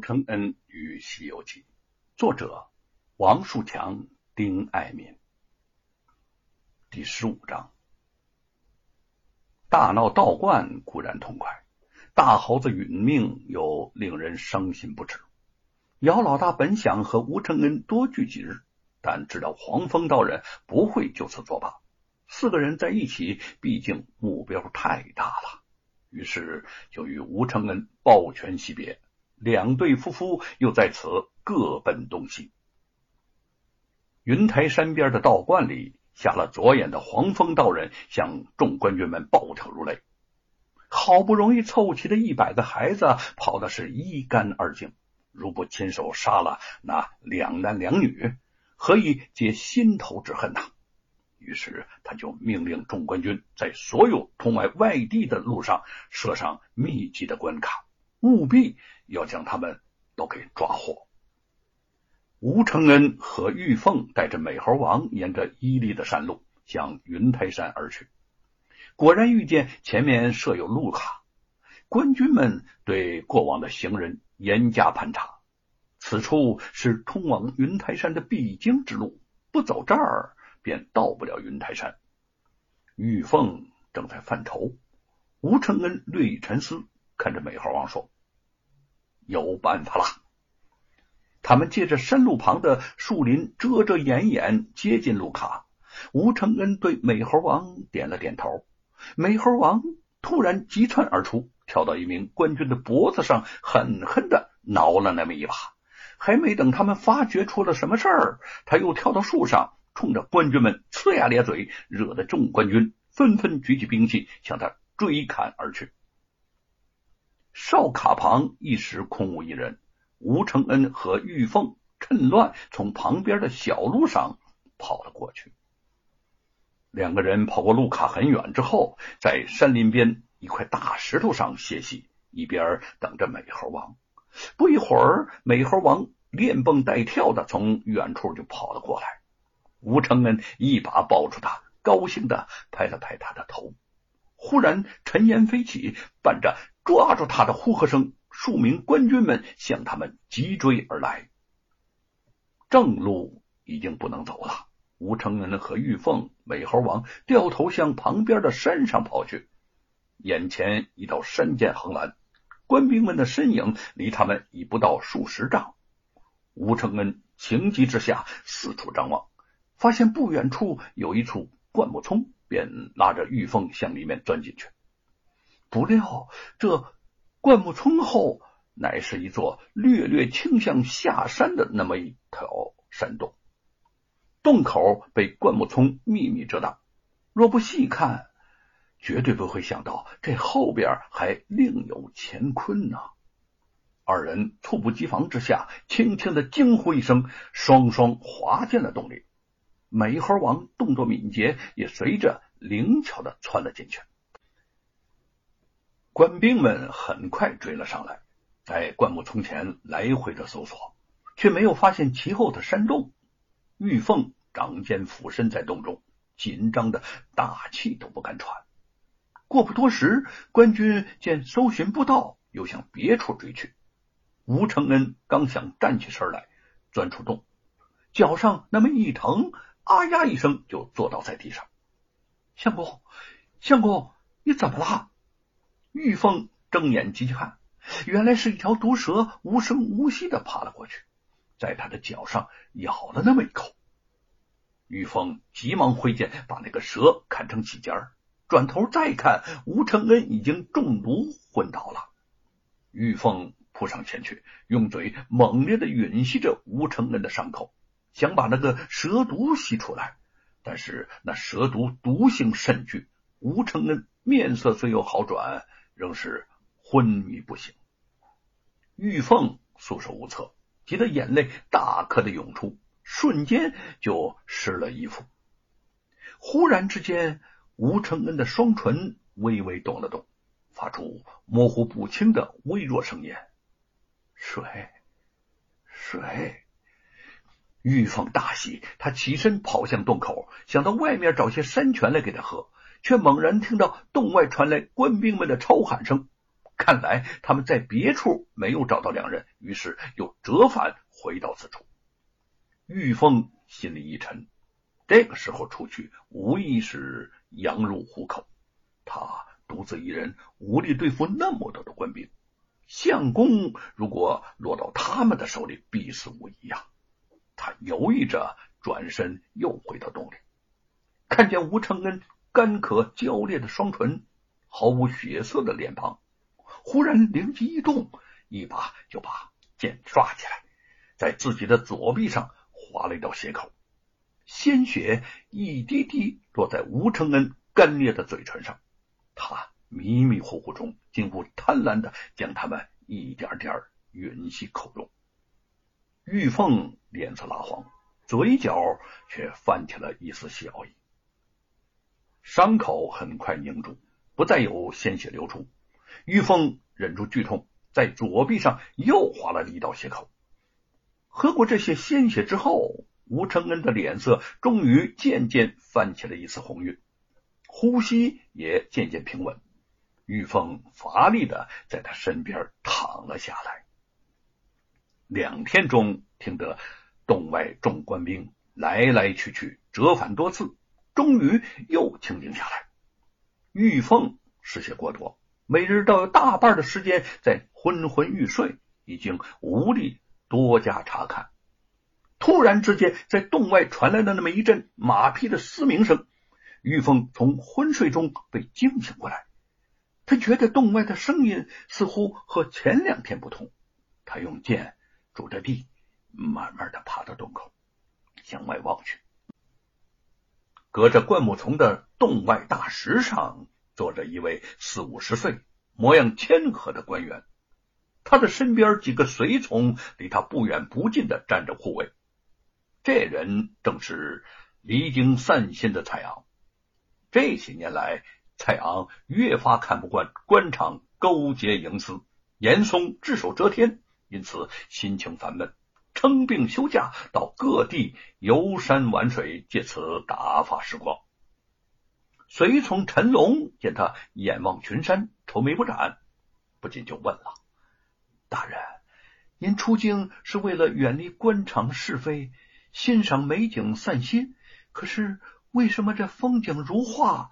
吴承恩与《西游记》，作者王树强、丁爱民。第十五章，大闹道观固然痛快，大猴子殒命又令人伤心不止。姚老大本想和吴承恩多聚几日，但知道黄风道人不会就此作罢，四个人在一起，毕竟目标太大了。于是就与吴承恩抱拳惜别，两对夫妇又在此各奔东西。云台山边的道观里，瞎了左眼的黄风道人向众官军们暴跳如雷。好不容易凑齐的一百个孩子，跑的是一干二净。如不亲手杀了那两男两女，何以解心头之恨呐？于是他就命令众官军在所有通往外地的路上设上密集的关卡，务必要将他们都给抓获。吴承恩和玉凤带着美猴王沿着伊犁的山路向云台山而去，果然遇见前面设有路卡，官军们对过往的行人严加盘查，此处是通往云台山的必经之路，不走这儿。便到不了云台山。玉凤正在犯愁，吴承恩略一沉思，看着美猴王说：“有办法了。”他们借着山路旁的树林遮遮掩掩接近路卡。吴承恩对美猴王点了点头。美猴王突然急窜而出，跳到一名官军的脖子上，狠狠的挠了那么一把。还没等他们发觉出了什么事儿，他又跳到树上。冲着官军们呲牙咧嘴，惹得众官军纷纷举起兵器向他追砍而去。哨卡旁一时空无一人，吴承恩和玉凤趁乱从旁边的小路上跑了过去。两个人跑过路卡很远之后，在山林边一块大石头上歇息，一边等着美猴王。不一会儿，美猴王连蹦带跳的从远处就跑了过来。吴承恩一把抱住他，高兴的拍了拍他的头。忽然尘烟飞起，伴着抓住他的呼喝声，数名官军们向他们急追而来。正路已经不能走了，吴承恩和玉凤、美猴王掉头向旁边的山上跑去。眼前一道山涧横拦，官兵们的身影离他们已不到数十丈。吴承恩情急之下四处张望。发现不远处有一处灌木丛，便拉着玉凤向里面钻进去。不料这灌木丛后乃是一座略略倾向下山的那么一条山洞，洞口被灌木丛秘密遮挡，若不细看，绝对不会想到这后边还另有乾坤呢。二人猝不及防之下，轻轻的惊呼一声，双双滑进了洞里。美猴王动作敏捷，也随着灵巧的窜了进去。官兵们很快追了上来，在灌木丛前来回的搜索，却没有发现其后的山洞。玉凤掌尖俯身在洞中，紧张的大气都不敢喘。过不多时，官军见搜寻不到，又向别处追去。吴承恩刚想站起身来，钻出洞，脚上那么一疼。啊呀一声，就坐倒在地上。相公，相公，你怎么了？玉凤睁眼急看，原来是一条毒蛇，无声无息的爬了过去，在他的脚上咬了那么一口。玉凤急忙挥剑把那个蛇砍成几截儿，转头再看，吴承恩已经中毒昏倒了。玉凤扑上前去，用嘴猛烈的吮吸着吴承恩的伤口。想把那个蛇毒吸出来，但是那蛇毒毒性甚巨，吴承恩面色虽有好转，仍是昏迷不醒。玉凤束手无策，急得眼泪大颗的涌出，瞬间就湿了衣服。忽然之间，吴承恩的双唇微微动了动，发出模糊不清的微弱声音：“水，水。”玉凤大喜，她起身跑向洞口，想到外面找些山泉来给他喝，却猛然听到洞外传来官兵们的吵喊声，看来他们在别处没有找到两人，于是又折返回到此处。玉凤心里一沉，这个时候出去无疑是羊入虎口。他独自一人无力对付那么多的官兵，相公如果落到他们的手里，必死无疑呀。他犹豫着，转身又回到洞里，看见吴承恩干渴焦裂的双唇，毫无血色的脸庞。忽然灵机一动，一把就把剑抓起来，在自己的左臂上划了一道血口，鲜血一滴滴落在吴承恩干裂的嘴唇上。他迷迷糊糊中，近乎贪婪的将他们一点点吮吸口中。玉凤脸色蜡黄，嘴角却泛起了一丝笑意。伤口很快凝住，不再有鲜血流出。玉凤忍住剧痛，在左臂上又划了一道血口。喝过这些鲜血之后，吴承恩的脸色终于渐渐泛起了一丝红晕，呼吸也渐渐平稳。玉凤乏力的在他身边躺了下来。两天中，听得洞外众官兵来来去去，折返多次，终于又清静下来。玉凤失血过多。每日都有大半的时间在昏昏欲睡，已经无力多加查看。突然之间，在洞外传来了那么一阵马匹的嘶鸣声，玉凤从昏睡中被惊醒过来。他觉得洞外的声音似乎和前两天不同。他用剑拄着地，慢慢的爬到洞口，向外望去，隔着灌木丛的洞外大石上。坐着一位四五十岁、模样谦和的官员，他的身边几个随从离他不远不近的站着护卫。这人正是离京散心的蔡昂。这些年来，蔡昂越发看不惯官场勾结营私、严嵩只手遮天，因此心情烦闷，称病休假，到各地游山玩水，借此打发时光。随从陈龙见他眼望群山，愁眉不展，不禁就问了：“大人，您出京是为了远离官场是非，欣赏美景散心。可是为什么这风景如画，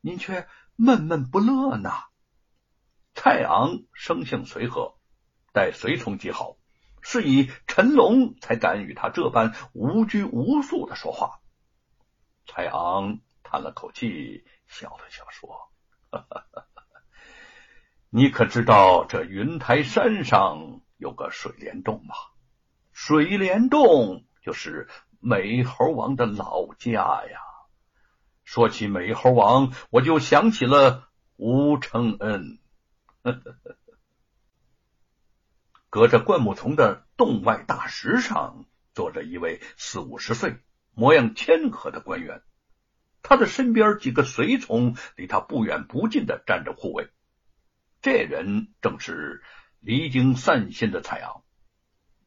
您却闷闷不乐呢？”蔡昂生性随和，待随从极好，是以陈龙才敢与他这般无拘无束的说话。蔡昂。叹了口气，笑了笑说：“你可知道这云台山上有个水帘洞吗？水帘洞就是美猴王的老家呀。说起美猴王，我就想起了吴承恩。呵呵呵隔着灌木丛的洞外大石上，坐着一位四五十岁、模样谦和的官员。”他的身边几个随从离他不远不近的站着护卫，这人正是离京散心的蔡昂。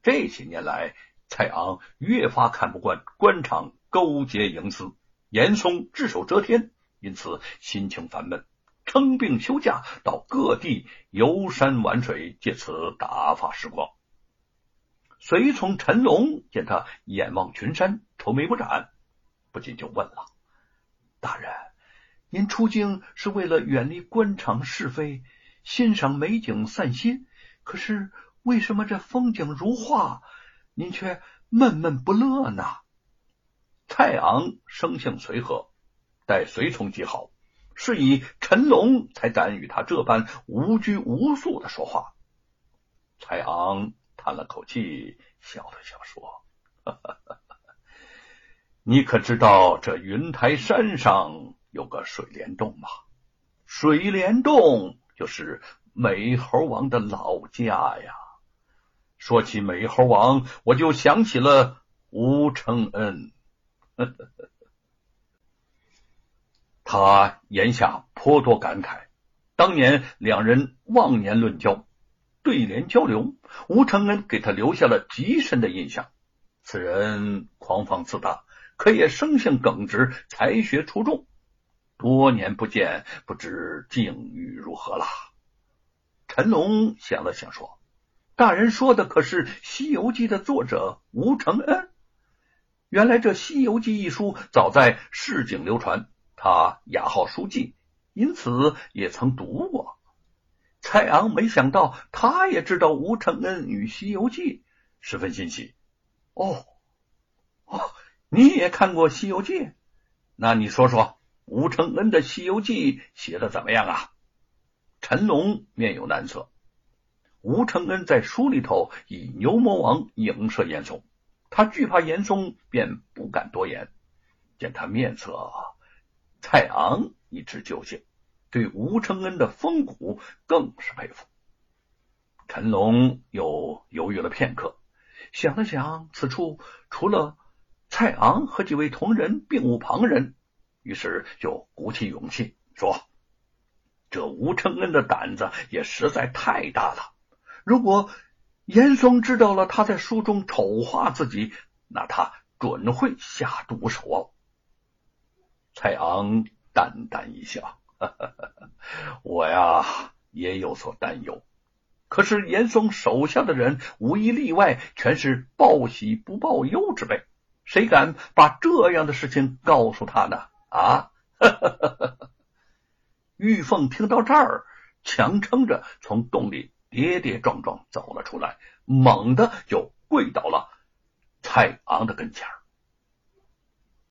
这些年来，蔡昂越发看不惯官场勾结营私、严嵩只手遮天，因此心情烦闷，称病休假，到各地游山玩水，借此打发时光。随从陈龙见他眼望群山，愁眉不展，不禁就问了。大人，您出京是为了远离官场是非，欣赏美景散心。可是为什么这风景如画，您却闷闷不乐呢？蔡昂生性随和，待随从极好，是以陈龙才敢与他这般无拘无束的说话。蔡昂叹了口气，笑了笑说：“哈哈哈。”你可知道这云台山上有个水帘洞吗？水帘洞就是美猴王的老家呀。说起美猴王，我就想起了吴承恩。他言下颇多感慨，当年两人忘年论交，对联交流，吴承恩给他留下了极深的印象。此人狂放自大。可也生性耿直，才学出众。多年不见，不知境遇如何了。陈龙想了想说：“大人说的可是《西游记》的作者吴承恩？原来这《西游记》一书早在市井流传，他雅号书记，因此也曾读过。蔡昂没想到他也知道吴承恩与《西游记》，十分欣喜。哦，哦，你也看过《西游记》？那你说说吴承恩的《西游记》写的怎么样啊？”陈龙面有难色。吴承恩在书里头以牛魔王影射严嵩，他惧怕严嵩，便不敢多言。见他面色，蔡昂一知究竟，对吴承恩的风骨更是佩服。陈龙又犹豫了片刻，想了想，此处除了蔡昂和几位同仁，并无旁人，于是就鼓起勇气说。这吴承恩的胆子也实在太大了。如果严嵩知道了他在书中丑化自己，那他准会下毒手哦。蔡昂淡淡一笑：“我呀，也有所担忧。可是严嵩手下的人无一例外，全是报喜不报忧之辈，谁敢把这样的事情告诉他呢？啊！” 玉凤听到这儿，强撑着从洞里跌跌撞撞走了出来，猛地就跪到了蔡昂的跟前儿。